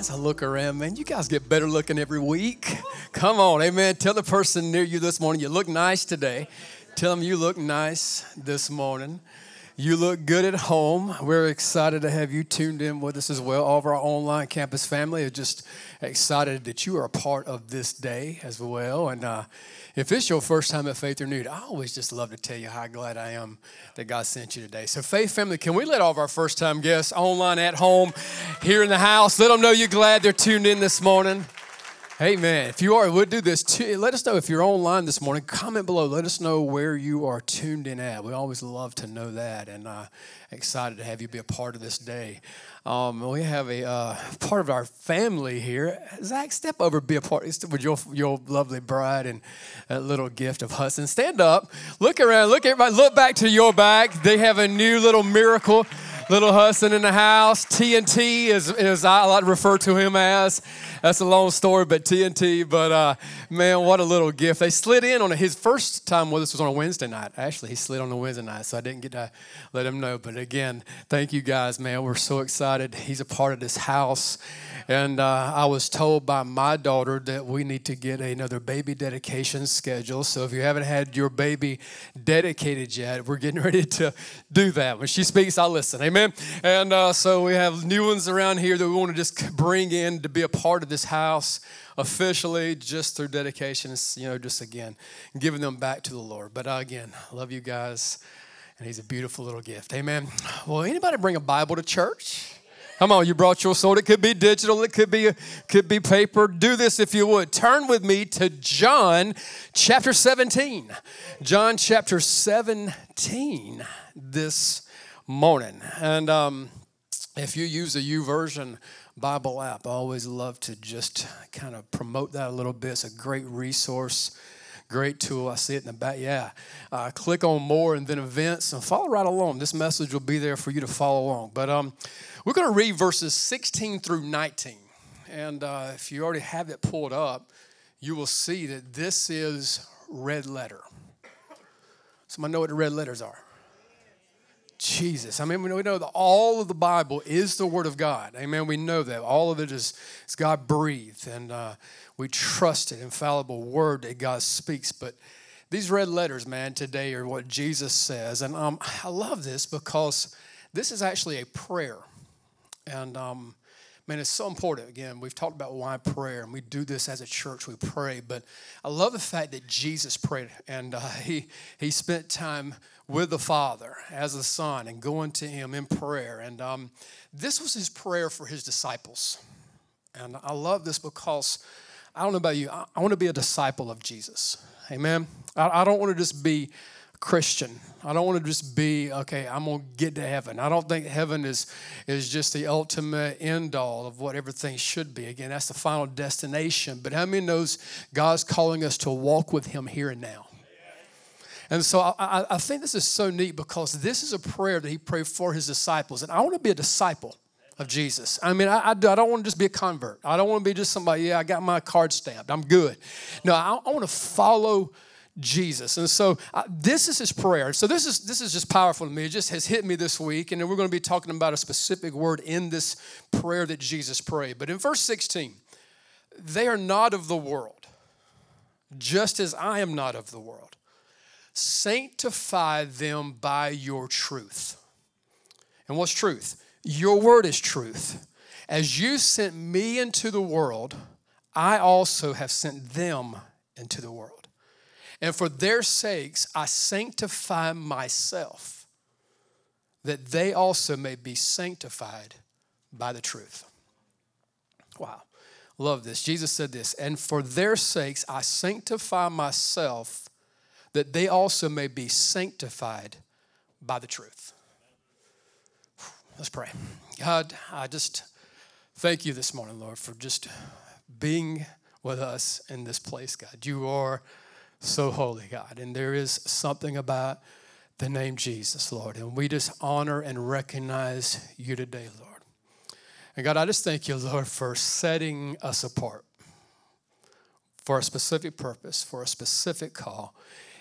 As I look around, man, you guys get better looking every week. Come on, amen. Tell the person near you this morning, you look nice today. Tell them you look nice this morning. You look good at home. We're excited to have you tuned in with us as well. All of our online campus family are just excited that you are a part of this day as well. And uh, if it's your first time at Faith Renewed, I always just love to tell you how glad I am that God sent you today. So, Faith Family, can we let all of our first time guests online, at home, here in the house, let them know you're glad they're tuned in this morning? Hey man, if you are, we'll do this too. Let us know if you're online this morning. Comment below. Let us know where you are tuned in at. We always love to know that, and uh, excited to have you be a part of this day. Um, we have a uh, part of our family here. Zach, step over, be a part with your your lovely bride and little gift of Hudson. Stand up, look around, look everybody, look back to your back. They have a new little miracle. Little Hudson in the house. TNT is, is I like to refer to him as. That's a long story, but TNT. But uh, man, what a little gift. They slid in on his first time with us was on a Wednesday night. Actually, he slid on a Wednesday night, so I didn't get to let him know. But again, thank you guys, man. We're so excited. He's a part of this house. And uh, I was told by my daughter that we need to get another baby dedication schedule. So if you haven't had your baby dedicated yet, we're getting ready to do that. When she speaks, I listen. Amen. And uh, so we have new ones around here that we want to just bring in to be a part of this house officially just through dedication. It's, you know, just again, giving them back to the Lord. But uh, again, I love you guys. And he's a beautiful little gift. Amen. Well, anybody bring a Bible to church? Come on, you brought your sword. It could be digital, it could be could be paper. Do this if you would. Turn with me to John chapter 17. John chapter 17 this morning. And um, if you use a YouVersion Bible app, I always love to just kind of promote that a little bit. It's a great resource great tool. I see it in the back. Yeah. Uh, click on more and then events and follow right along. This message will be there for you to follow along. But um, we're going to read verses 16 through 19. And uh, if you already have it pulled up, you will see that this is red letter. Somebody know what the red letters are? Jesus. I mean, we know that all of the Bible is the Word of God. Amen. We know that. All of it is, is God breathed, and uh, we trust an infallible Word that God speaks. But these red letters, man, today are what Jesus says. And um, I love this because this is actually a prayer. And um, man, it's so important. Again, we've talked about why prayer, and we do this as a church. We pray, but I love the fact that Jesus prayed, and uh, he he spent time with the Father as the Son, and going to Him in prayer. And um, this was his prayer for his disciples. And I love this because I don't know about you. I, I want to be a disciple of Jesus. Amen. I, I don't want to just be Christian. I don't want to just be, okay, I'm going to get to heaven. I don't think heaven is, is just the ultimate end all of what everything should be. Again, that's the final destination. But how many knows God's calling us to walk with Him here and now? And so I, I think this is so neat because this is a prayer that He prayed for His disciples. And I want to be a disciple of Jesus. I mean, I, I, don't want to just be a convert. I don't want to be just somebody, yeah, I got my card stamped. I'm good. No, I, I want to follow Jesus. And so uh, this is his prayer. So this is this is just powerful to me. It just has hit me this week. And then we're going to be talking about a specific word in this prayer that Jesus prayed. But in verse 16, they are not of the world, just as I am not of the world. Sanctify them by your truth. And what's truth? Your word is truth. As you sent me into the world, I also have sent them into the world. And for their sakes, I sanctify myself, that they also may be sanctified by the truth. Wow. Love this. Jesus said this, and for their sakes, I sanctify myself, that they also may be sanctified by the truth. Let's pray. God, I just thank you this morning, Lord, for just being with us in this place, God. You are so holy, God. And there is something about the name Jesus, Lord. And we just honor and recognize you today, Lord. And God, I just thank you, Lord, for setting us apart for a specific purpose, for a specific call.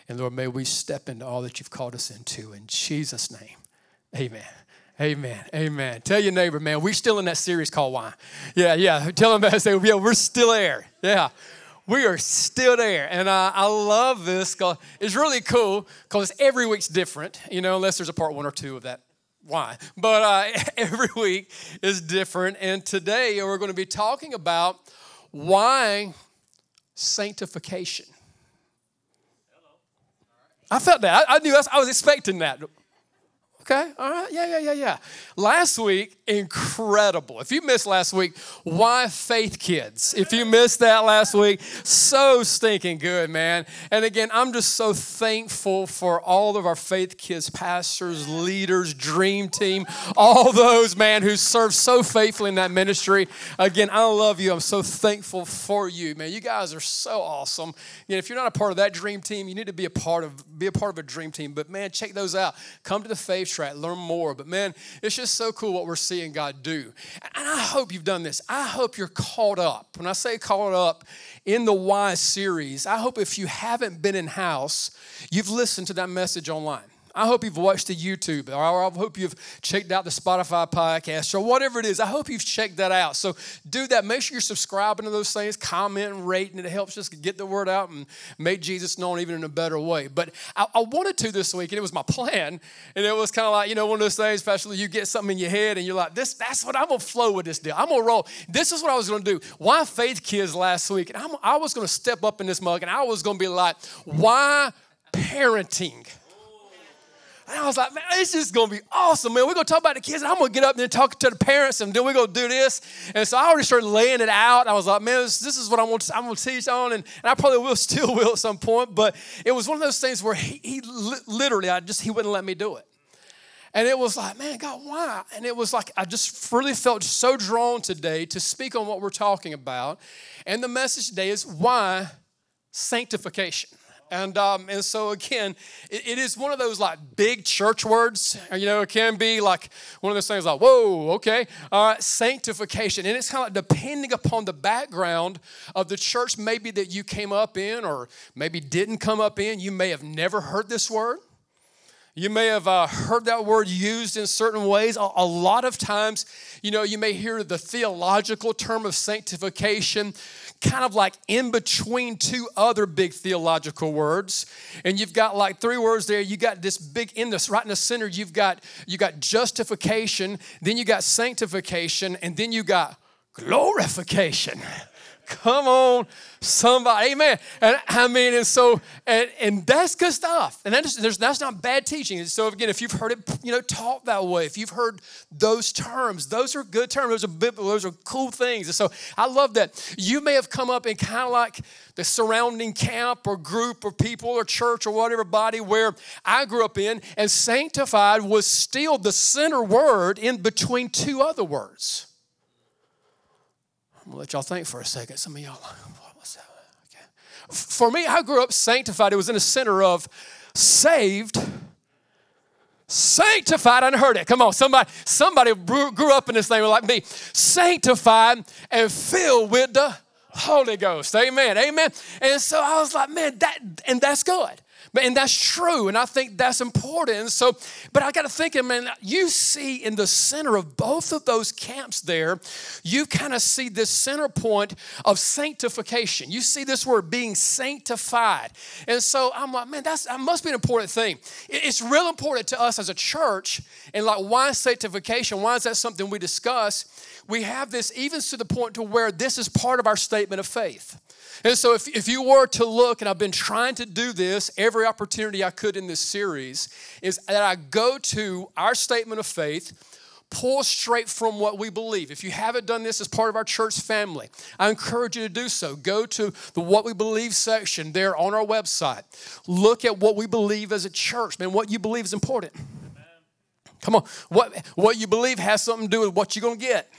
And Lord, may we step into all that you've called us into. In Jesus' name, amen. Amen. Amen. Tell your neighbor, man, we're still in that series called Why. Yeah, yeah. Tell them, that. say, yeah, we're still there. Yeah. We are still there. And uh, I love this it's really cool because every week's different, you know, unless there's a part one or two of that why. But uh, every week is different. And today we're going to be talking about why sanctification. I felt that. I, I knew I was expecting that. Okay, all right, yeah, yeah, yeah, yeah. Last week, incredible. If you missed last week, why faith kids? If you missed that last week, so stinking good, man. And again, I'm just so thankful for all of our faith kids, pastors, leaders, dream team, all those, man, who serve so faithfully in that ministry. Again, I love you. I'm so thankful for you, man. You guys are so awesome. If you're not a part of that dream team, you need to be a part of be a part of a dream team. But man, check those out. Come to the faith learn more. But man, it's just so cool what we're seeing God do. And I hope you've done this. I hope you're caught up. When I say caught up in the Why series, I hope if you haven't been in house, you've listened to that message online. I hope you've watched the YouTube, or I hope you've checked out the Spotify podcast, or whatever it is. I hope you've checked that out. So do that. Make sure you're subscribing to those things, comment and rate, and it helps us get the word out and make Jesus known even in a better way. But I, I wanted to this week, and it was my plan, and it was kind of like, you know, one of those things, especially you get something in your head, and you're like, this, that's what I'm gonna flow with this deal. I'm gonna roll. This is what I was gonna do. Why faith kids last week? And I'm, I was gonna step up in this mug, and I was gonna be like, why parenting? And I was like, man, this is gonna be awesome, man. We're gonna talk about the kids, and I'm gonna get up and talk to the parents, and then we're gonna do this. And so I already started laying it out. I was like, man, this, this is what I'm gonna, I'm gonna teach on, and, and I probably will still will at some point. But it was one of those things where he, he literally, I just he wouldn't let me do it. And it was like, man, God, why? And it was like, I just really felt so drawn today to speak on what we're talking about. And the message today is why sanctification. And, um, and so, again, it, it is one of those like big church words. You know, it can be like one of those things like, whoa, okay, all right, sanctification. And it's kind of like depending upon the background of the church maybe that you came up in or maybe didn't come up in. You may have never heard this word. You may have uh, heard that word used in certain ways. A, a, lot of times, you know, you may hear the theological term of sanctification kind of like in between two other big theological words. And you've got like three words there. You got this big in this right in the center, you've got you got justification, then you got sanctification, and then you got glorification. Come on, somebody, amen. And I mean, and so, and, and that's good stuff. And that is, that's not bad teaching. And so again, if you've heard it, you know, taught that way, if you've heard those terms, those are good terms. Those are biblical. Those are cool things. And so I love that. You may have come up in kind of like the surrounding camp or group or people or church or whatever body where I grew up in, and sanctified was still the center word in between two other words. I'm gonna let y'all think for a second. Some of y'all, what was that? Okay. For me, I grew up sanctified. It was in the center of saved, sanctified. I heard it. Come on, somebody, somebody grew up in this thing like me. Sanctified and filled with the Holy Ghost. Amen. Amen. And so I was like, man, that and that's good. And that's true, and I think that's important. So, but I got to think, man, you see in the center of both of those camps there, you kind of see this center point of sanctification. You see this word being sanctified. And so I'm like, man, that's that must be an important thing. It's real important to us as a church, and like, why sanctification? Why is that something we discuss? We have this even to the point to where this is part of our statement of faith. And so, if, if you were to look, and I've been trying to do this every opportunity I could in this series, is that I go to our statement of faith, pull straight from what we believe. If you haven't done this as part of our church family, I encourage you to do so. Go to the What We Believe section there on our website. Look at what we believe as a church. Man, what you believe is important. Come on. What, what you believe has something to do with what you're going to get.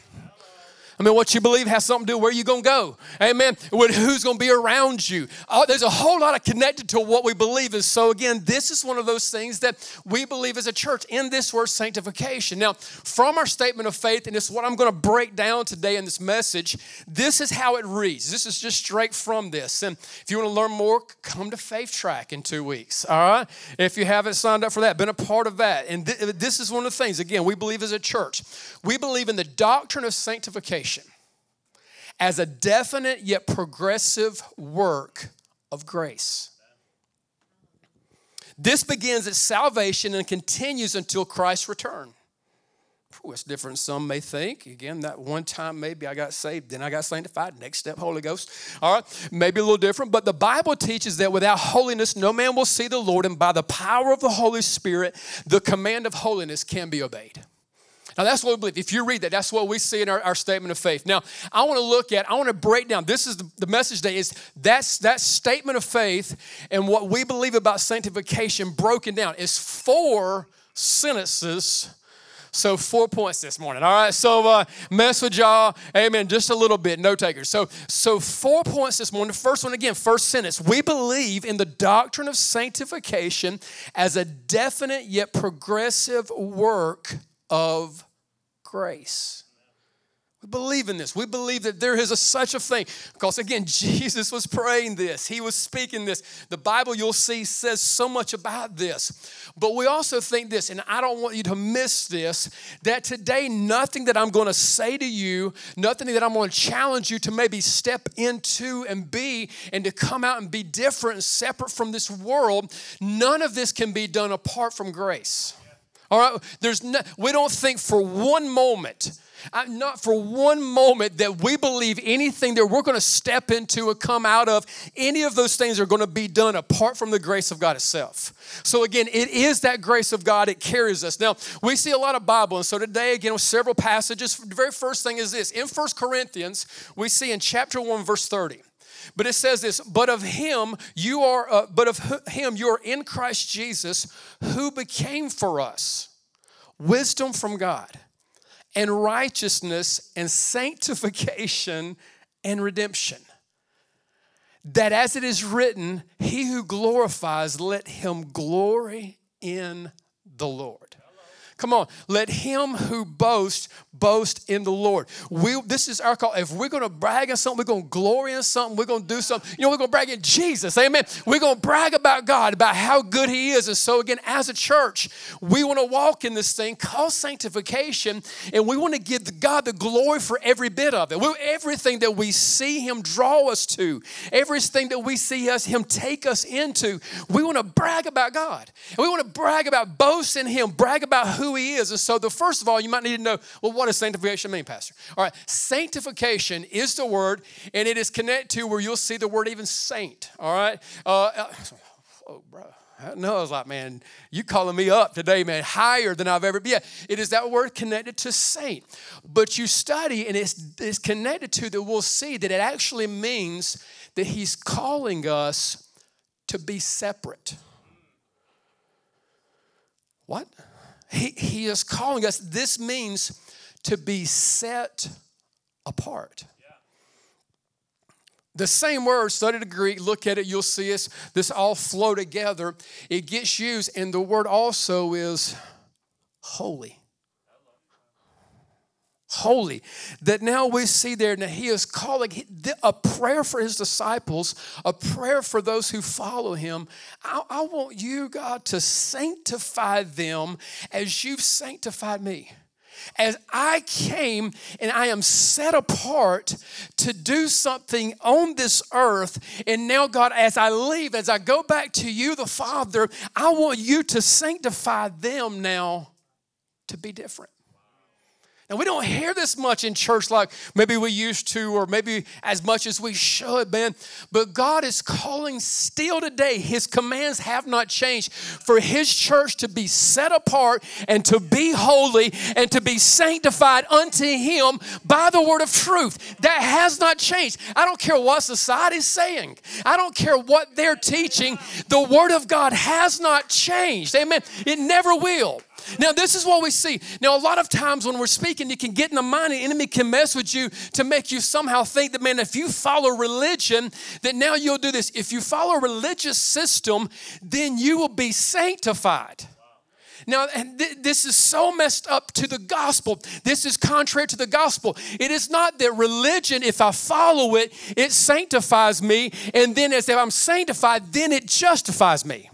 I mean, what you believe has something to do where you're going to go. Amen. With who's going to be around you. Oh, there's a whole lot of connected to what we believe is. So, again, this is one of those things that we believe as a church in this word sanctification. Now, from our statement of faith, and is what I'm going to break down today in this message, this is how it reads. This is just straight from this. And if you want to learn more, come to Faith Track in two weeks. All right. If you haven't signed up for that, been a part of that. And th- this is one of the things, again, we believe as a church. We believe in the doctrine of sanctification as a definite yet progressive work of grace. This begins at salvation and continues until Christ's return. Ooh, it's different some may think. Again, that one time maybe I got saved, then I got sanctified. Next step, Holy Ghost. All right, maybe a little different, but the Bible teaches that without holiness, no man will see the Lord, and by the power of the Holy Spirit, the command of holiness can be obeyed. Now, that's what we believe. If you read that, that's what we see in our, our statement of faith. Now, I want to look at, I want to break down, this is the, the message today, is that's that statement of faith and what we believe about sanctification broken down is four sentences so, four points this morning. All right. So, uh, mess with y'all. Amen. Just a little bit. No takers. So, so four points this morning. The first one again, first sentence. We believe in the doctrine of sanctification as a definite yet progressive work of grace. We believe in this. We believe that there is a, such a thing. Because again, Jesus was praying this, he was speaking this. The Bible you'll see says so much about this. But we also think this, and I don't want you to miss this, that today, nothing that I'm going to say to you, nothing that I'm going to challenge you to maybe step into and be, and to come out and be different separate from this world, none of this can be done apart from grace. All right, there's no, we don't think for one moment, uh, not for one moment, that we believe anything that we're going to step into or come out of, any of those things are going to be done apart from the grace of God itself. So again, it is that grace of God, it carries us. Now, we see a lot of Bible, and so today, again, with several passages, the very first thing is this. In First Corinthians, we see in chapter 1, verse 30. But it says this, but of him you are, uh, but of him you are in Christ Jesus, who became for us wisdom from God, and righteousness and sanctification and redemption. That as it is written, he who glorifies, let him glory in the Lord. Come on, let him who boasts boast in the Lord. We, this is our call. If we're going to brag on something, we're going to glory in something, we're going to do something. You know, we're going to brag in Jesus. Amen. We're going to brag about God, about how good He is. And so, again, as a church, we want to walk in this thing called sanctification, and we want to give God the glory for every bit of it. We, everything that we see Him draw us to, everything that we see us Him take us into, we want to brag about God. And we want to brag about boast in Him, brag about who he is. And so, the first of all, you might need to know well, what does sanctification mean, Pastor? All right, sanctification is the word, and it is connected to where you'll see the word even saint. All right, uh, uh oh, bro. No, I was like, man, you calling me up today, man, higher than I've ever been. Yeah, it is that word connected to saint. But you study and it's, it's connected to that we'll see that it actually means that he's calling us to be separate. What? He, he is calling us. This means to be set apart. The same word, study the Greek, look at it, you'll see us. This all flow together. It gets used, and the word also is holy holy. That now we see there, now he is calling a prayer for his disciples, a prayer for those who follow him. I, I want you, God, to sanctify them as you've sanctified me as I came and I am set apart to do something on this earth. And now, God, as I leave, as I go back to you, the Father, I want you to sanctify them now to be different. And we don't hear this much in church like maybe we used to, or maybe as much as we should, man. But God is calling still today. His commands have not changed for His church to be set apart and to be holy and to be sanctified unto Him by the word of truth. That has not changed. I don't care what society's saying, I don't care what they're teaching. The word of God has not changed. Amen. It never will. Now, this is what we see. Now, a lot of times when we're speaking, you can get in the mind, the enemy can mess with you to make you somehow think that, man, if you follow religion, that now you'll do this. If you follow a religious system, then you will be sanctified. Now, th- this is so messed up to the gospel. This is contrary to the gospel. It is not that religion, if I follow it, it sanctifies me, and then as if I'm sanctified, then it justifies me.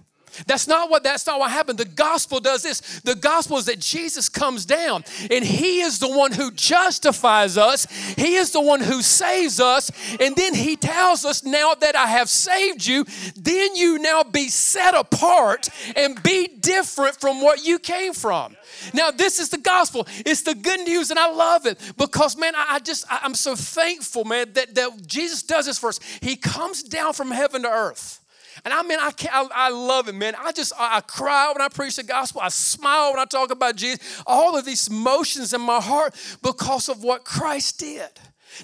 That's not what that's not what happened. The gospel does this. The gospel is that Jesus comes down and he is the one who justifies us. He is the one who saves us. And then he tells us now that I have saved you, then you now be set apart and be different from what you came from. Now, this is the gospel. It's the good news, and I love it because, man, I, just, I, I'm so thankful, man, that, that Jesus does this for us. He comes down from heaven to earth. And I mean, I, I, I, love it, man. I just, I, I cry when I preach the gospel. I smile when I talk about Jesus. All of these emotions in my heart because of what Christ did.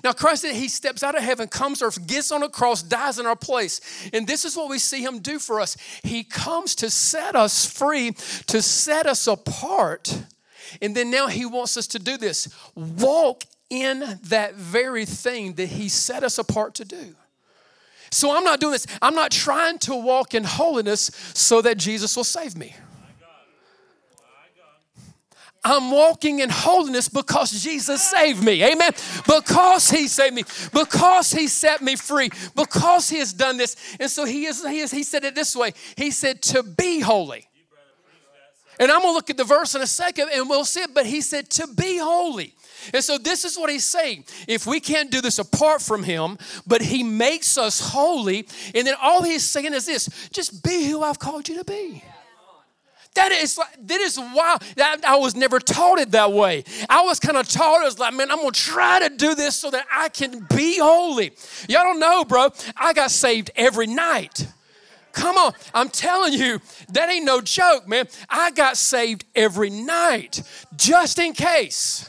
Now, Christ he steps out of heaven, comes to earth, gets on a cross, dies in our place. And this is what we see him do for us. He comes to set us free, to set us apart. And then now he wants us to do this walk in that very thing that he set us apart to do. So I'm not doing this. I'm not trying to walk in holiness so that Jesus will save me. I'm walking in holiness because Jesus saved me. Amen. Because he saved me, because he set me free, because he has done this. And so he is, he is he said it this way. He said to be holy. And I'm gonna look at the verse in a second and we'll see it, but he said to be holy. And so this is what he's saying. If we can't do this apart from him, but he makes us holy, and then all he's saying is this just be who I've called you to be. That is that is wild. I was never taught it that way. I was kind of taught it was like, man, I'm gonna try to do this so that I can be holy. Y'all don't know, bro. I got saved every night. Come on, I'm telling you, that ain't no joke, man. I got saved every night just in case.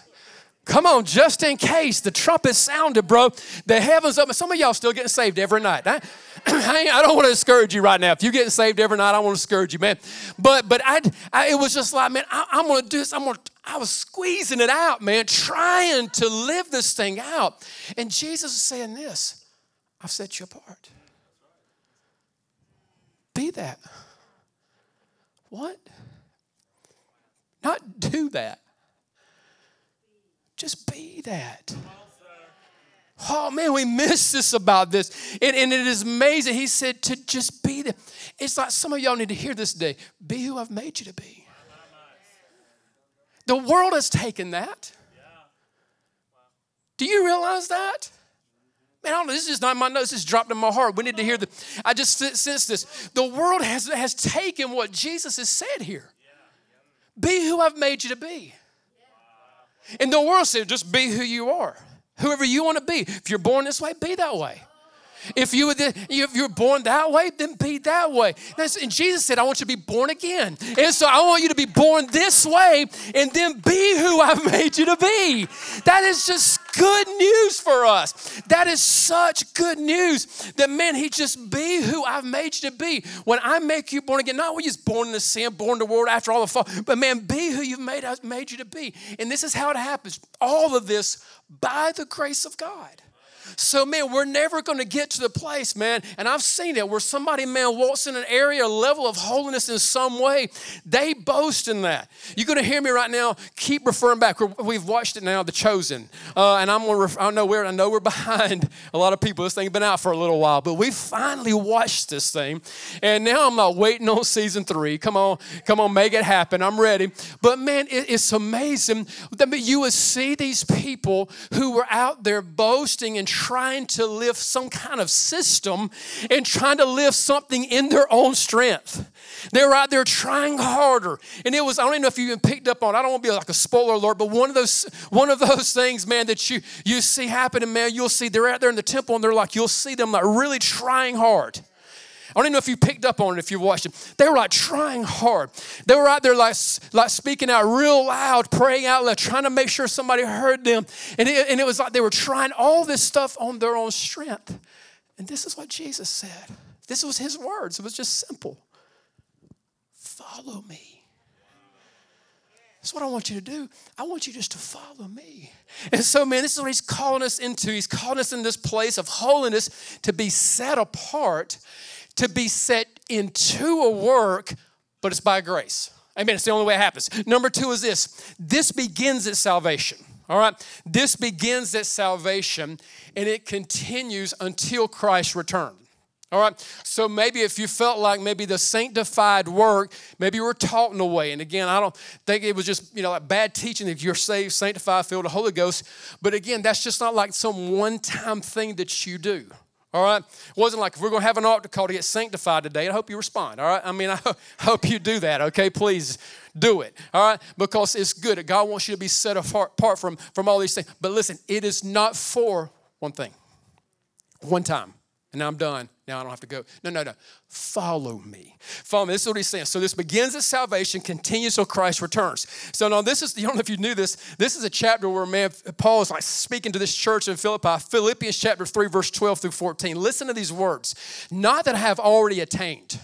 Come on, just in case the trumpet sounded, bro, the heavens up. Some of y'all still getting saved every night. I, I don't want to discourage you right now. If you're getting saved every night, I want to discourage you, man. But but I, I it was just like, man, I, am going to do this. I'm going. I was squeezing it out, man, trying to live this thing out. And Jesus is saying this: I've set you apart. Be that. What? Not do that. Just be that. Oh man, we miss this about this. And, and it is amazing. He said to just be there. It's like some of y'all need to hear this today. Be who I've made you to be. The world has taken that. Do you realize that? Man, I don't know. This is not my notes. This dropped in my heart. We need to hear the. I just sense this. The world has, has taken what Jesus has said here. Be who I've made you to be. And the world said, just be who you are. Whoever you want to be. If you're born this way, be that way. If you were if you're born that way, then be that way. And Jesus said, I want you to be born again. And so I want you to be born this way and then be who I've made you to be. That is just good news for us. That is such good news that, man, he just be who I've made you to be. When I make you born again, not when you're born in the sin, born the world after all the fall, but man, be who you've made, us made you to be. And this is how it happens. All of this by the grace of God. So, man, we're never going to get to the place, man, and I've seen it where somebody, man, walks in an area, a level of holiness in some way. They boast in that. You're going to hear me right now. Keep referring back. We've watched it now, The Chosen, uh, and I'm going. Ref- I know we're. I know we're behind a lot of people. This thing's been out for a little while, but we finally watched this thing, and now I'm not waiting on season three. Come on, come on, make it happen. I'm ready. But man, it, it's amazing that you would see these people who were out there boasting and trying to live some kind of system and trying to live something in their own strength. They were out there trying harder. And it was, I don't even know if you even picked up on, I don't want to be like a spoiler alert, but one of those, one of those things, man, that you you see happening, man, you'll see they're out there in the temple and they're like, you'll see them like really trying hard. I don't even know if you picked up on it if you watched it. They were like trying hard. They were out there like, like speaking out real loud, praying out loud, trying to make sure somebody heard them. And it, and it was like they were trying all this stuff on their own strength. And this is what Jesus said. This was his words. It was just simple. Follow me. That's what I want you to do. I want you just to follow me. And so, man, this is what he's calling us into. He's calling us in this place of holiness to be set apart, to be set into a work, but it's by grace. Amen. It's the only way it happens. Number two is this this begins at salvation. All right. This begins at salvation and it continues until Christ returns. All right. So maybe if you felt like maybe the sanctified work, maybe you were taught in a way. And again, I don't think it was just, you know, like bad teaching if you're saved, sanctified, filled with the Holy Ghost. But again, that's just not like some one time thing that you do. All right? It wasn't like if we're going to have an altar call to get sanctified today, I hope you respond. All right? I mean, I hope you do that, okay? Please do it. All right? Because it's good. God wants you to be set apart from, from all these things. But listen, it is not for one thing, one time and I'm done. Now I don't have to go. No, no, no. Follow me. Follow me. This is what he's saying. So this begins at salvation, continues till Christ returns. So now this is, I don't know if you knew this, this is a chapter where man, Paul is like speaking to this church in Philippi, Philippians chapter 3, verse 12 through 14. Listen to these words. Not that I have already attained.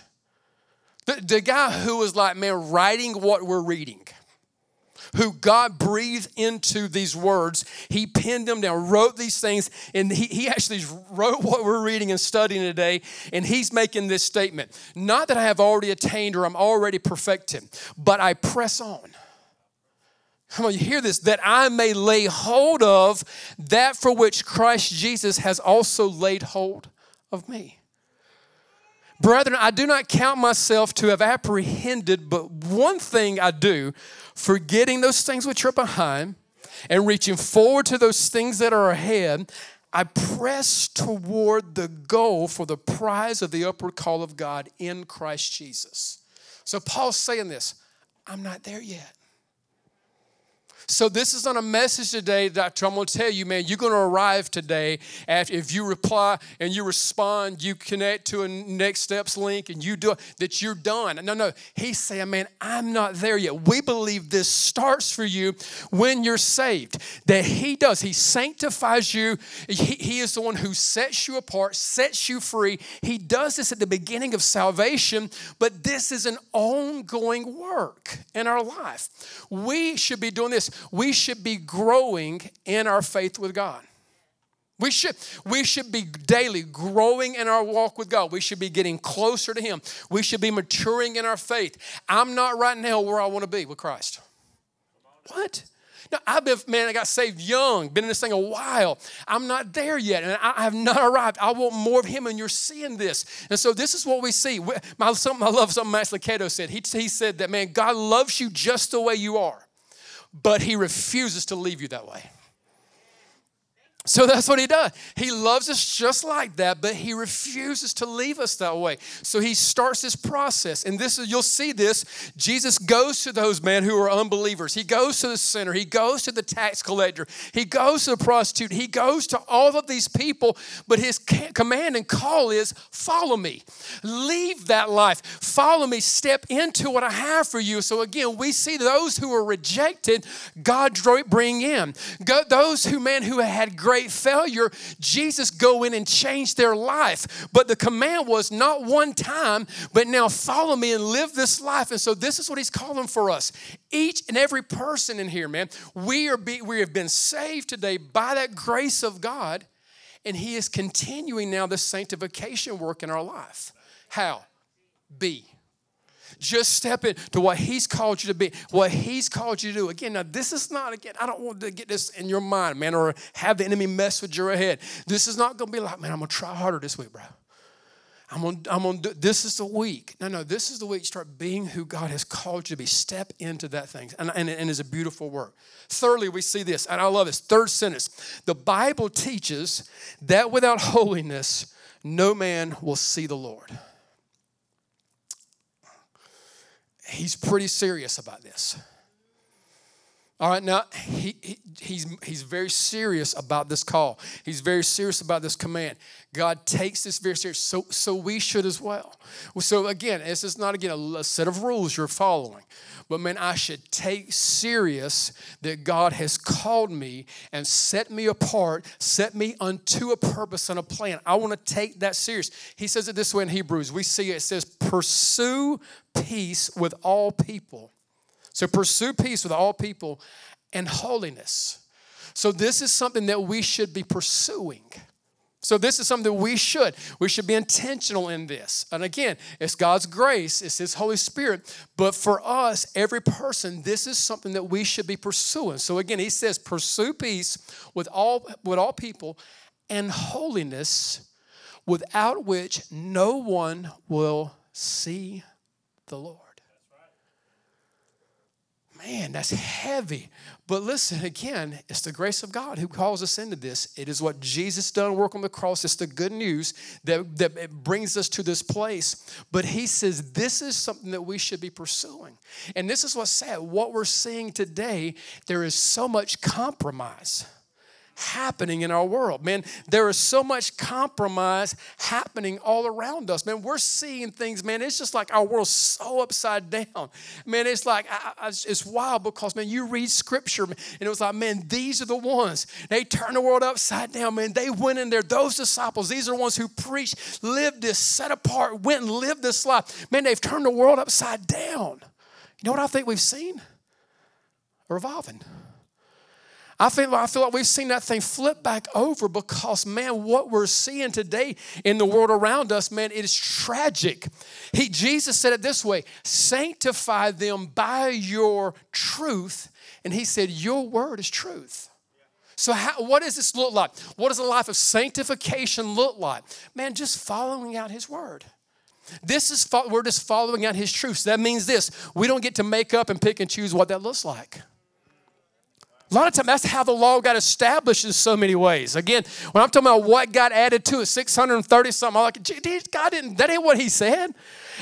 The, the guy who was like, man, writing what we're reading who God breathed into these words. He penned them down, wrote these things, and he, he actually wrote what we're reading and studying today. And he's making this statement Not that I have already attained or I'm already perfected, but I press on. Come on, you hear this, that I may lay hold of that for which Christ Jesus has also laid hold of me. Brethren, I do not count myself to have apprehended, but one thing I do, forgetting those things which are behind and reaching forward to those things that are ahead, I press toward the goal for the prize of the upward call of God in Christ Jesus. So Paul's saying this I'm not there yet. So this is on a message today Doctor. I'm going to tell you, man, you're going to arrive today after if you reply and you respond, you connect to a next steps link and you do that you're done. No, no. He's saying, man, I'm not there yet. We believe this starts for you when you're saved. That he does. He sanctifies you. He, he is the one who sets you apart, sets you free. He does this at the beginning of salvation, but this is an ongoing work in our life. We should be doing this we should be growing in our faith with God. We should, we should be daily growing in our walk with God. We should be getting closer to Him. We should be maturing in our faith. I'm not right now where I want to be with Christ. What? Now, I've been, man, I got saved young, been in this thing a while. I'm not there yet, and I, have not arrived. I want more of Him, and you're seeing this. And so, this is what we see. My, something I love something Max Lucado said. He, he said that, man, God loves you just the way you are but he refuses to leave you that way. So that's what he does. He loves us just like that, but he refuses to leave us that way. So he starts this process. And this is you'll see this. Jesus goes to those men who are unbelievers. He goes to the sinner. He goes to the tax collector. He goes to the prostitute. He goes to all of these people, but his command and call is follow me. Leave that life. Follow me. Step into what I have for you. So again, we see those who are rejected, God bring in. those who man who had great failure, Jesus go in and change their life. But the command was not one time, but now follow me and live this life. And so this is what he's calling for us. Each and every person in here, man, we are be, we have been saved today by that grace of God, and he is continuing now the sanctification work in our life. How? Be. Just step into what He's called you to be, what He's called you to do. Again, now this is not, again, I don't want to get this in your mind, man, or have the enemy mess with your head. This is not going to be like, man, I'm going to try harder this week, bro. I'm on, I'm on, this is the week. No, no, this is the week. Start being who God has called you to be. Step into that thing. And, and, and it's a beautiful work. Thirdly, we see this, and I love this. Third sentence the Bible teaches that without holiness, no man will see the Lord he's pretty serious about this. All right, now he, he, he's, he's very serious about this call. He's very serious about this command. God takes this very serious, so, so we should as well. So again, this is not again a, a set of rules you're following, but man, I should take serious that God has called me and set me apart, set me unto a purpose and a plan. I want to take that serious. He says it this way in Hebrews. We see it, it says, pursue peace with all people So pursue peace with all people and holiness. So this is something that we should be pursuing. So this is something that we should. We should be intentional in this. And again, it's God's grace, it's His Holy Spirit. But for us, every person, this is something that we should be pursuing. So again, He says, pursue peace with all with all people and holiness, without which no one will see the Lord. Man, that's heavy. But listen, again, it's the grace of God who calls us into this. It is what Jesus done work on the cross. It's the good news that, that brings us to this place. But he says this is something that we should be pursuing. And this is what's sad. What we're seeing today, there is so much compromise happening in our world. Man, there is so much compromise happening all around us. Man, we're seeing things, man, it's just like our world's so upside down. Man, it's like, I, I, it's wild because, man, you read scripture and it was like, man, these are the ones. They turned the world upside down, man. They went in there. Those disciples, these are the ones who preached, lived this, set apart, went and lived this life. Man, they've turned the world upside down. You know what I think we've seen? A revolving. I feel, I feel like we've seen that thing flip back over because, man, what we're seeing today in the world around us, man, it is tragic. He, Jesus said it this way sanctify them by your truth. And he said, Your word is truth. So, how, what does this look like? What does a life of sanctification look like? Man, just following out his word. This is, we're just following out his truth. So that means this we don't get to make up and pick and choose what that looks like. A lot of times, that's how the law got established in so many ways. Again, when I'm talking about what got added to it, 630 something, I'm like, God didn't, that ain't what he said.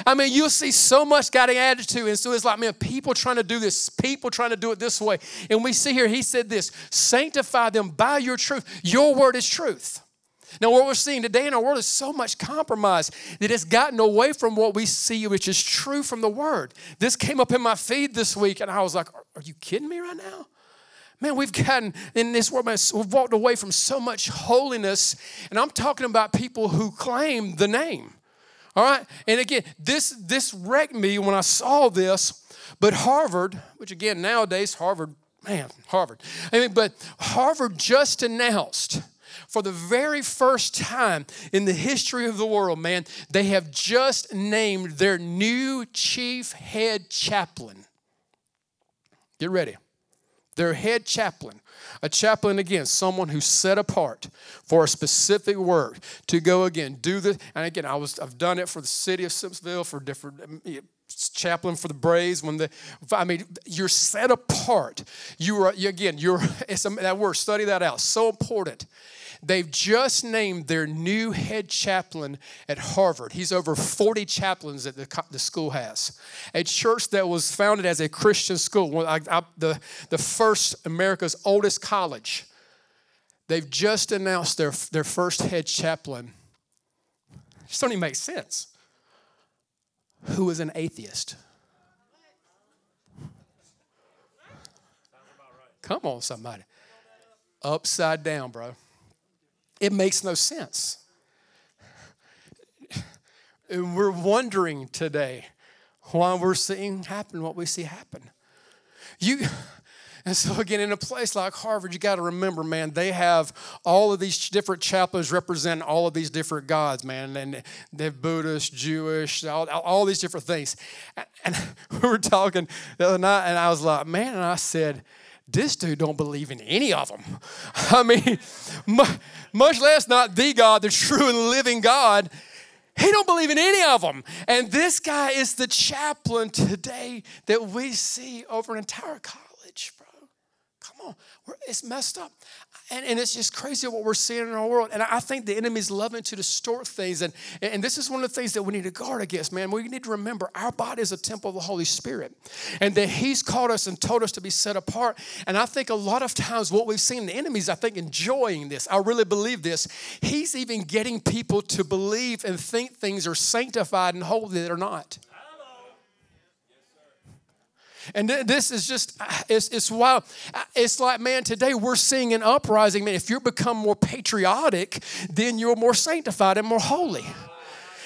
I mean, you'll see so much getting added to. it. And so it's like, man, people trying to do this, people trying to do it this way. And we see here, he said this sanctify them by your truth. Your word is truth. Now, what we're seeing today in our world is so much compromise that it's gotten away from what we see, which is true from the Word. This came up in my feed this week, and I was like, Are you kidding me right now? Man, we've gotten in this world, man, we've walked away from so much holiness. And I'm talking about people who claim the name. All right? And again, this this wrecked me when I saw this. But Harvard, which again nowadays, Harvard, man, Harvard. I mean, but Harvard just announced for the very first time in the history of the world, man, they have just named their new chief head chaplain. Get ready their head chaplain. A chaplain, again, someone who's set apart for a specific work to go again, do this. And again, I was, I've done it for the city of Simpsonville, for different chaplain for the Braves. When the, I mean, you're set apart. You are, again, you're, it's that word, study that out. So important. They've just named their new head chaplain at Harvard. He's over 40 chaplains that the, the school has. A church that was founded as a Christian school, I, I, the, the first America's oldest college. They've just announced their, their first head chaplain. It just don't even make sense. Who is an atheist? Come on, somebody. Upside down, bro. It makes no sense. And we're wondering today why we're seeing happen what we see happen. You and so again, in a place like Harvard, you got to remember, man, they have all of these different chaplains represent all of these different gods, man, and they're Buddhist, Jewish, all, all these different things. And we were talking the other night, and I was like, man, and I said, this dude don't believe in any of them. I mean, much less not the God, the true and living God. He don't believe in any of them. And this guy is the chaplain today that we see over an entire college. Come on, it's messed up. And, and it's just crazy what we're seeing in our world. And I think the enemy's loving to distort things. And, and this is one of the things that we need to guard against, man. We need to remember our body is a temple of the Holy Spirit. And that He's called us and told us to be set apart. And I think a lot of times what we've seen, the enemy's, I think, enjoying this. I really believe this. He's even getting people to believe and think things are sanctified and holy that are not. And this is just, uh, it's, it's wild. Uh, it's like, man, today we're seeing an uprising. Man, if you become more patriotic, then you're more sanctified and more holy.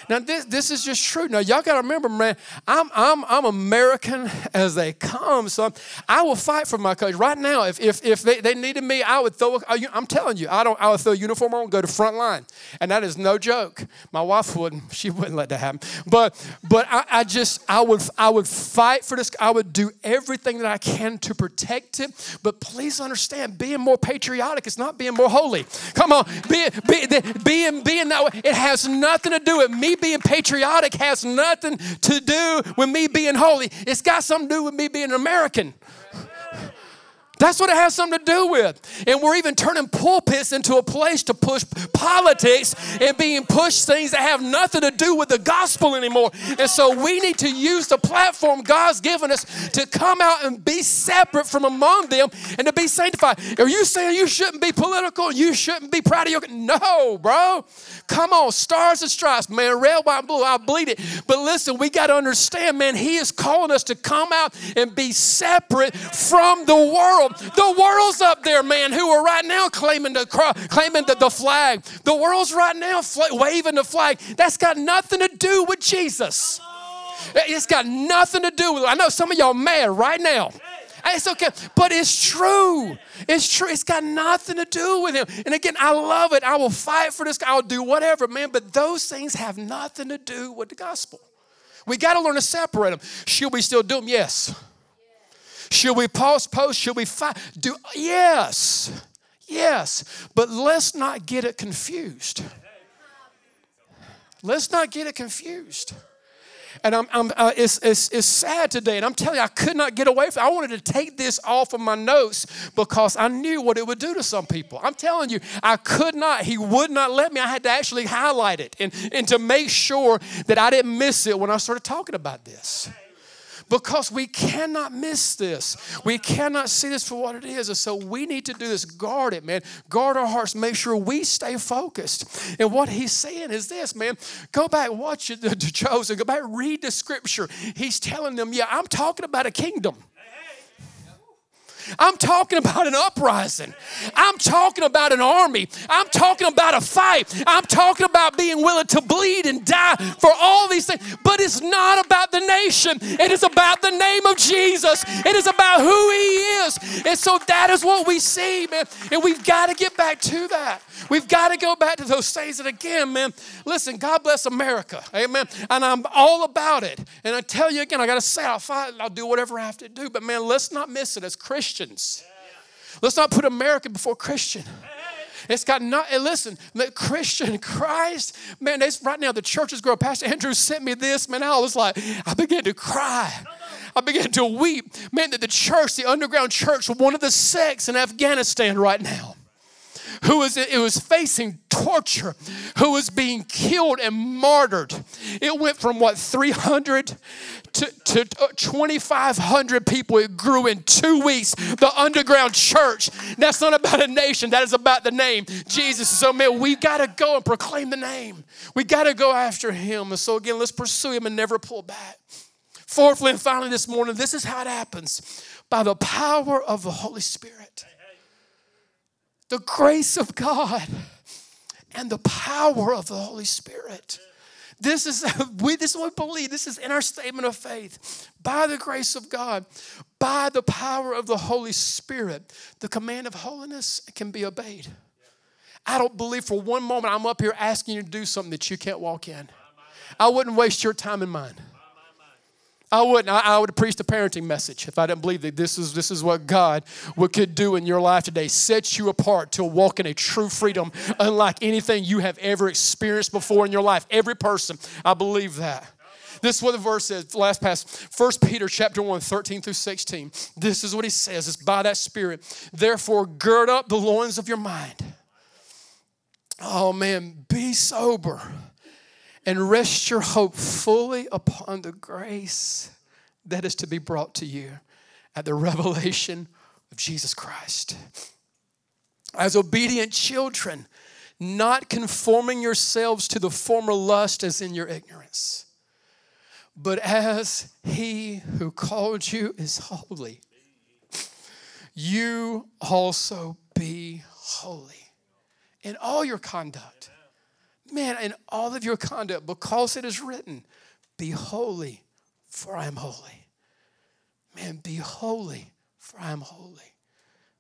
Now this this is just true. Now y'all got to remember, man. I'm I'm I'm American as they come. So I will fight for my country right now. If if if they, they needed me, I would throw. Uh, i am telling you, I don't. I would throw a uniform on, go to front line, and that is no joke. My wife wouldn't. She wouldn't let that happen. But but I, I just I would I would fight for this. I would do everything that I can to protect it. But please understand, being more patriotic is not being more holy. Come on, being being being that way. It has nothing to do with me being patriotic has nothing to do with me being holy. It's got something to do with me being an American. That's what it has something to do with. And we're even turning pulpits into a place to push politics and being pushed things that have nothing to do with the gospel anymore. And so we need to use the platform God's given us to come out and be separate from among them and to be sanctified. Are you saying you shouldn't be political? You shouldn't be proud of your. No, bro. Come on, stars and stripes, man. Red, white, blue, I'll bleed it. But listen, we got to understand, man, He is calling us to come out and be separate from the world. The world's up there, man, who are right now claiming the, claiming the, the flag. The world's right now waving the flag. That's got nothing to do with Jesus. It's got nothing to do with it. I know some of y'all mad right now. It's okay, but it's true. It's true. It's got nothing to do with him. And again, I love it. I will fight for this. I'll do whatever, man. But those things have nothing to do with the gospel. We got to learn to separate them. Should we still do them? Yes. Should we postpone? Should we fight? Do yes, yes. But let's not get it confused. Let's not get it confused. And I'm, I'm uh, it's, it's, it's sad today. And I'm telling you, I could not get away from it. I wanted to take this off of my notes because I knew what it would do to some people. I'm telling you, I could not. He would not let me. I had to actually highlight it and, and to make sure that I didn't miss it when I started talking about this because we cannot miss this. We cannot see this for what it is. And so we need to do this. Guard it, man. Guard our hearts. Make sure we stay focused. And what he's saying is this, man. Go back, watch it, the chosen. Go back, read the scripture. He's telling them, yeah, I'm talking about a kingdom. I'm talking about an uprising. I'm talking about an army. I'm talking about a fight. I'm talking about being willing to bleed and die for all these things. But it's not about the nation, it is about the name of Jesus. It is about who He is. And so that is what we see, man. And we've got to get back to that. We've got to go back to those days. And again, man, listen, God bless America. Amen. And I'm all about it. And I tell you again, I got to say, I'll fight, I'll do whatever I have to do. But man, let's not miss it as Christians. Let's not put America before Christian. It's got not, and listen, the Christian Christ, man, right now the church is growing. Pastor Andrew sent me this, man, I was like, I began to cry. I began to weep. Man, that the church, the underground church, one of the sects in Afghanistan right now who was, it was facing torture, who was being killed and martyred. It went from what, 300 to, to uh, 2,500 people. It grew in two weeks. The underground church. That's not about a nation, that is about the name Jesus. So, man, we got to go and proclaim the name. We got to go after him. And so, again, let's pursue him and never pull back. Fourthly and finally, this morning, this is how it happens by the power of the Holy Spirit the grace of God and the power of the Holy Spirit. This is we this is what we believe. This is in our statement of faith. By the grace of God, by the power of the Holy Spirit, the command of holiness can be obeyed. I don't believe for one moment I'm up here asking you to do something that you can't walk in. I wouldn't waste your time and mine. I wouldn't. I, I would have preached a parenting message if I didn't believe that this is, this is what God would, could do in your life today. Set you apart to walk in a true freedom unlike anything you have ever experienced before in your life. Every person, I believe that. This is what the verse says, last pass, 1 Peter chapter 1, 13 through 16. This is what he says. It's by that Spirit. Therefore, gird up the loins of your mind. Oh man, be sober and rest your hope fully upon the grace that is to be brought to you at the revelation of Jesus Christ. As obedient children, not conforming yourselves to the former lust as in your ignorance, but as he who called you is holy, you also be holy in all your conduct man, in all of your conduct, because it is written, be holy, for I am holy. Man, be holy, for I am holy.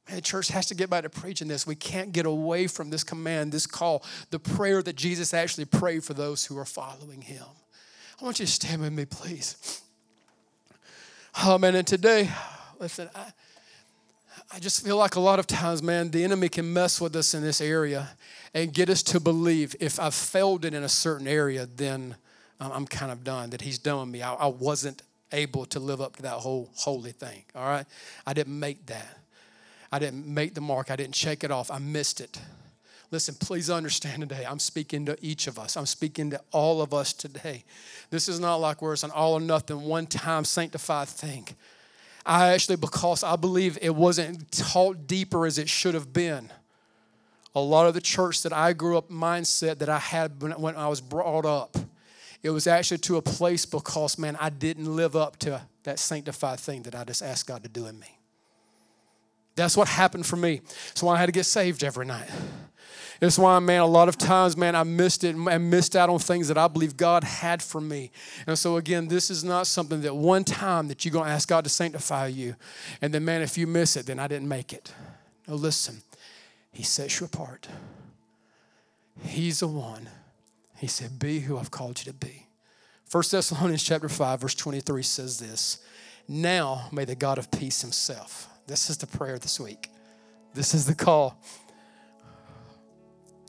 Man, the church has to get back to preaching this. We can't get away from this command, this call, the prayer that Jesus actually prayed for those who are following him. I want you to stand with me, please. Oh, man, and today, listen, I, I just feel like a lot of times, man, the enemy can mess with us in this area and get us to believe if I've failed it in a certain area, then um, I'm kind of done, that he's done with me. I, I wasn't able to live up to that whole holy thing, all right? I didn't make that. I didn't make the mark. I didn't check it off. I missed it. Listen, please understand today, I'm speaking to each of us. I'm speaking to all of us today. This is not like where it's an all or nothing, one time sanctified thing. I actually, because I believe it wasn't taught deeper as it should have been. A lot of the church that I grew up mindset that I had when, when I was brought up, it was actually to a place because, man, I didn't live up to that sanctified thing that I just asked God to do in me. That's what happened for me. So I had to get saved every night. That's why, man, a lot of times, man, I missed it and missed out on things that I believe God had for me. And so, again, this is not something that one time that you're going to ask God to sanctify you. And then, man, if you miss it, then I didn't make it. No, listen, He sets you apart. He's the one. He said, Be who I've called you to be. 1 Thessalonians chapter 5, verse 23 says this Now may the God of peace himself. This is the prayer this week. This is the call.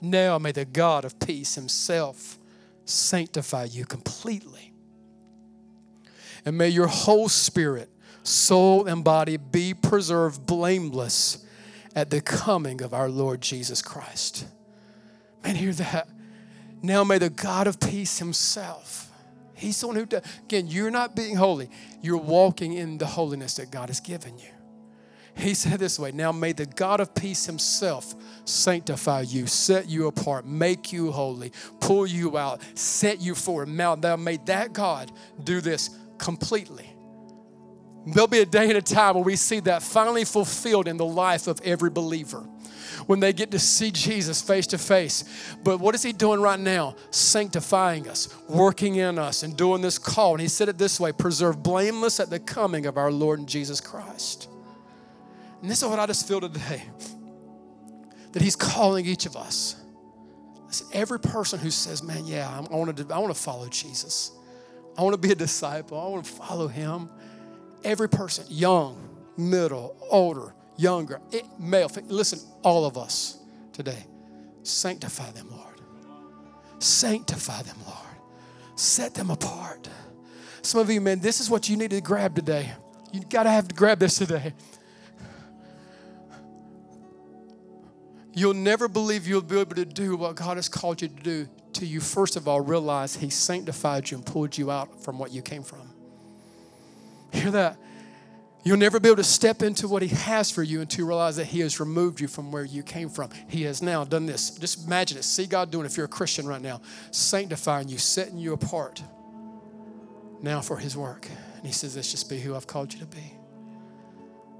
Now may the God of peace himself sanctify you completely. And may your whole spirit, soul, and body be preserved blameless at the coming of our Lord Jesus Christ. Man, hear that. Now may the God of peace himself, he's the one who does. Again, you're not being holy, you're walking in the holiness that God has given you. He said this way Now may the God of peace himself sanctify you, set you apart, make you holy, pull you out, set you forward. Now, may that God do this completely. There'll be a day and a time where we see that finally fulfilled in the life of every believer when they get to see Jesus face to face. But what is He doing right now? Sanctifying us, working in us, and doing this call. And He said it this way preserve blameless at the coming of our Lord Jesus Christ. And this is what I just feel today that He's calling each of us. Every person who says, Man, yeah, I want to, I want to follow Jesus, I want to be a disciple, I want to follow Him. Every person, young, middle, older, younger, it, male, listen, all of us today, sanctify them, Lord. Sanctify them, Lord. Set them apart. Some of you, man, this is what you need to grab today. You got to have to grab this today. You'll never believe you'll be able to do what God has called you to do till you, first of all, realize He sanctified you and pulled you out from what you came from. Hear that? You'll never be able to step into what He has for you until you realize that He has removed you from where you came from. He has now done this. Just imagine it. See God doing it if you're a Christian right now, sanctifying you, setting you apart now for His work. And He says, Let's just be who I've called you to be.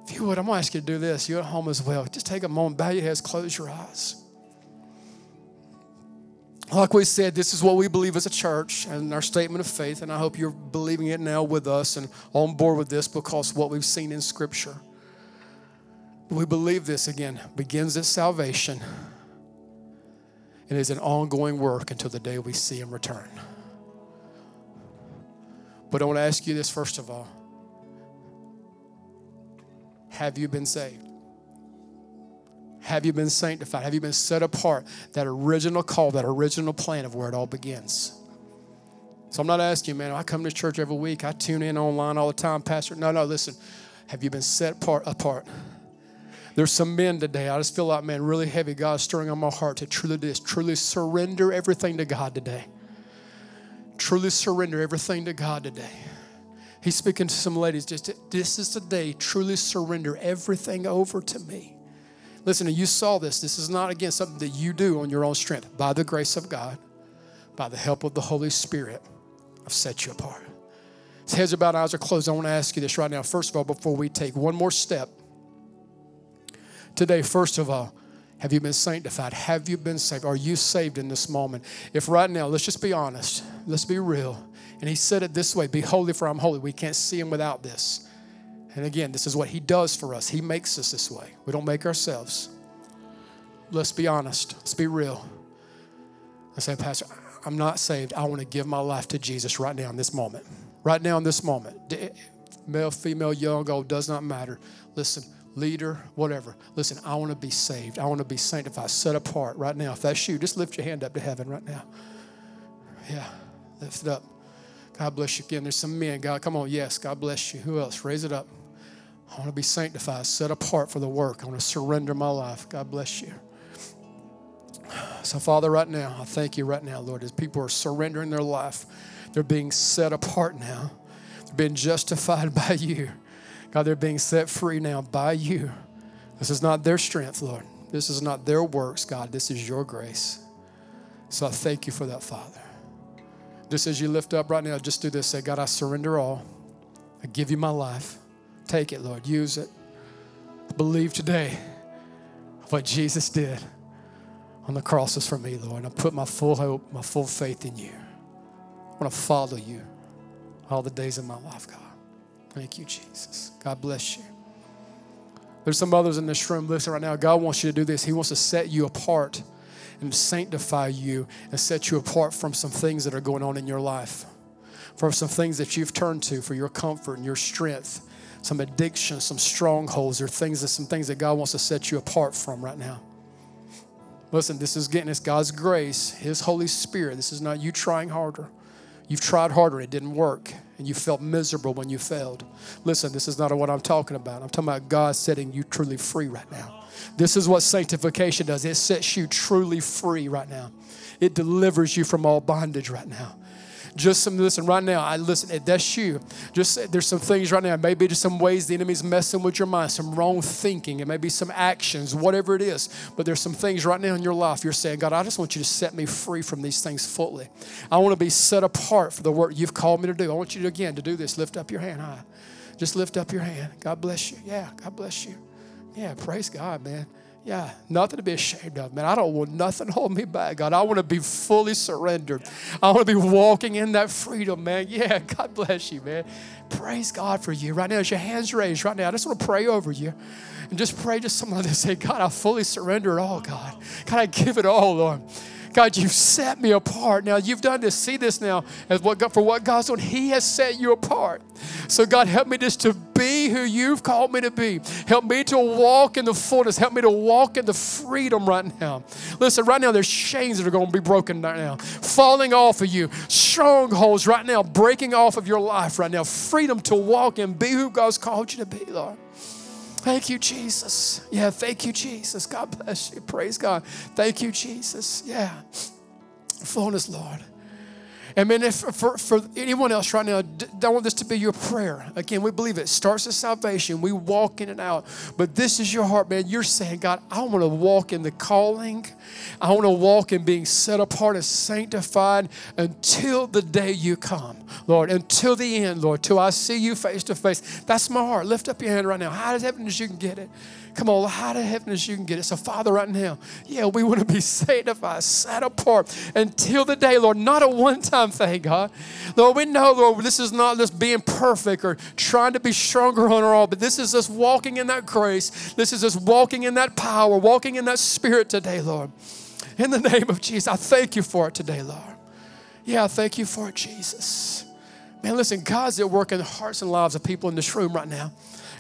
If you would, I'm going to ask you to do this. You at home as well. Just take a moment, bow your heads, close your eyes. Like we said, this is what we believe as a church and our statement of faith, and I hope you're believing it now with us and on board with this because what we've seen in Scripture. We believe this again begins at salvation and is an ongoing work until the day we see Him return. But I want to ask you this first of all Have you been saved? Have you been sanctified? Have you been set apart? That original call, that original plan of where it all begins. So I'm not asking you, man, I come to church every week. I tune in online all the time, Pastor. No, no, listen. Have you been set apart? apart? There's some men today. I just feel like, man, really heavy. God's stirring on my heart to truly this, truly surrender everything to God today. Truly surrender everything to God today. He's speaking to some ladies. Just this is the day. Truly surrender everything over to me. Listen, you saw this. This is not, again, something that you do on your own strength. By the grace of God, by the help of the Holy Spirit, I've set you apart. His heads are bowed, eyes are closed. I want to ask you this right now. First of all, before we take one more step today, first of all, Have you been sanctified? Have you been saved? Are you saved in this moment? If right now, let's just be honest, let's be real. And he said it this way Be holy, for I'm holy. We can't see him without this. And again, this is what he does for us. He makes us this way. We don't make ourselves. Let's be honest. Let's be real. I say, Pastor, I'm not saved. I want to give my life to Jesus right now in this moment. Right now in this moment. Male, female, young, old, does not matter. Listen, leader, whatever. Listen, I want to be saved. I want to be sanctified, set apart right now. If that's you, just lift your hand up to heaven right now. Yeah, lift it up. God bless you again. There's some men. God, come on. Yes, God bless you. Who else? Raise it up. I want to be sanctified, set apart for the work. I want to surrender my life. God bless you. So, Father, right now, I thank you right now, Lord, as people are surrendering their life, they're being set apart now. They're being justified by you. God, they're being set free now by you. This is not their strength, Lord. This is not their works, God. This is your grace. So I thank you for that, Father. Just as you lift up right now, just do this. Say, God, I surrender all. I give you my life. Take it, Lord. Use it. Believe today what Jesus did on the crosses for me, Lord. I put my full hope, my full faith in you. I want to follow you all the days of my life, God. Thank you, Jesus. God bless you. There's some others in this room. Listen right now. God wants you to do this. He wants to set you apart and sanctify you and set you apart from some things that are going on in your life, from some things that you've turned to for your comfort and your strength, some addictions, some strongholds, or things that some things that God wants to set you apart from right now. Listen, this is getting it's God's grace, His Holy Spirit. This is not you trying harder. You've tried harder, it didn't work, and you felt miserable when you failed. Listen, this is not what I'm talking about. I'm talking about God setting you truly free right now. This is what sanctification does it sets you truly free right now, it delivers you from all bondage right now. Just some listen right now. I listen. That's you. Just there's some things right now. Maybe just some ways the enemy's messing with your mind. Some wrong thinking. It may be some actions, whatever it is. But there's some things right now in your life. You're saying, God, I just want you to set me free from these things fully. I want to be set apart for the work you've called me to do. I want you to again to do this. Lift up your hand high. Just lift up your hand. God bless you. Yeah. God bless you. Yeah. Praise God, man. Yeah, nothing to be ashamed of, man. I don't want nothing hold me back, God. I want to be fully surrendered. I want to be walking in that freedom, man. Yeah, God bless you, man. Praise God for you. Right now, as your hands raised, right now, I just want to pray over you. And just pray to someone that say, God, I fully surrender it all, God. God, I give it all, Lord. God, you've set me apart. Now you've done this. See this now as what God, for what God's doing. He has set you apart. So God, help me just to be who you've called me to be. Help me to walk in the fullness. Help me to walk in the freedom right now. Listen, right now there's chains that are going to be broken right now, falling off of you. Strongholds right now breaking off of your life right now. Freedom to walk and be who God's called you to be, Lord. Thank you, Jesus. Yeah, thank you, Jesus. God bless you. Praise God. Thank you, Jesus. Yeah. Fullness, Lord. And man, if for, for anyone else right now, I want this to be your prayer. Again, we believe it starts with salvation. We walk in and out. But this is your heart, man. You're saying, God, I want to walk in the calling. I want to walk in being set apart and sanctified until the day you come, Lord, until the end, Lord, till I see you face to face. That's my heart. Lift up your hand right now. High as heaven as you can get it. Come on, high to heaven as you can get it. So, Father, right now, yeah, we want to be sanctified, set apart until the day, Lord, not a one time thing, God. Lord, we know, Lord, this is not just being perfect or trying to be stronger on our own, but this is us walking in that grace. This is us walking in that power, walking in that spirit today, Lord. In the name of Jesus, I thank you for it today, Lord. Yeah, I thank you for it, Jesus. Man, listen, God's at work in the hearts and lives of people in this room right now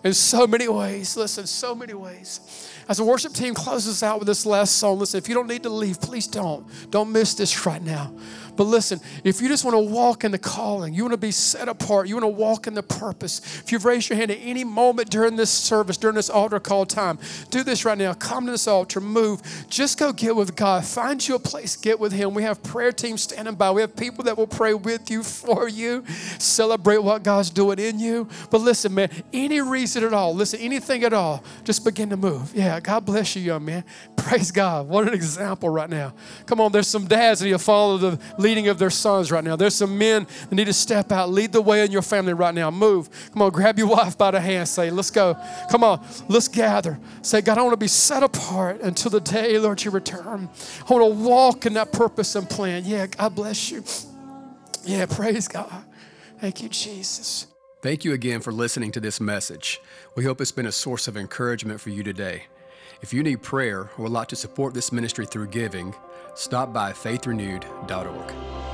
in so many ways. Listen, so many ways. As the worship team closes out with this last song, listen, if you don't need to leave, please don't. Don't miss this right now. But listen, if you just want to walk in the calling, you want to be set apart, you want to walk in the purpose. If you've raised your hand at any moment during this service, during this altar call time, do this right now. Come to this altar, move. Just go get with God. Find you a place, get with Him. We have prayer teams standing by. We have people that will pray with you, for you, celebrate what God's doing in you. But listen, man, any reason at all, listen, anything at all, just begin to move. God bless you, young man. Praise God. What an example right now. Come on, there's some dads that need to follow the leading of their sons right now. There's some men that need to step out, lead the way in your family right now. Move. Come on, grab your wife by the hand. Say, let's go. Come on, let's gather. Say, God, I want to be set apart until the day, Lord, you return. I want to walk in that purpose and plan. Yeah, God bless you. Yeah, praise God. Thank you, Jesus. Thank you again for listening to this message. We hope it's been a source of encouragement for you today. If you need prayer or would like to support this ministry through giving, stop by faithrenewed.org.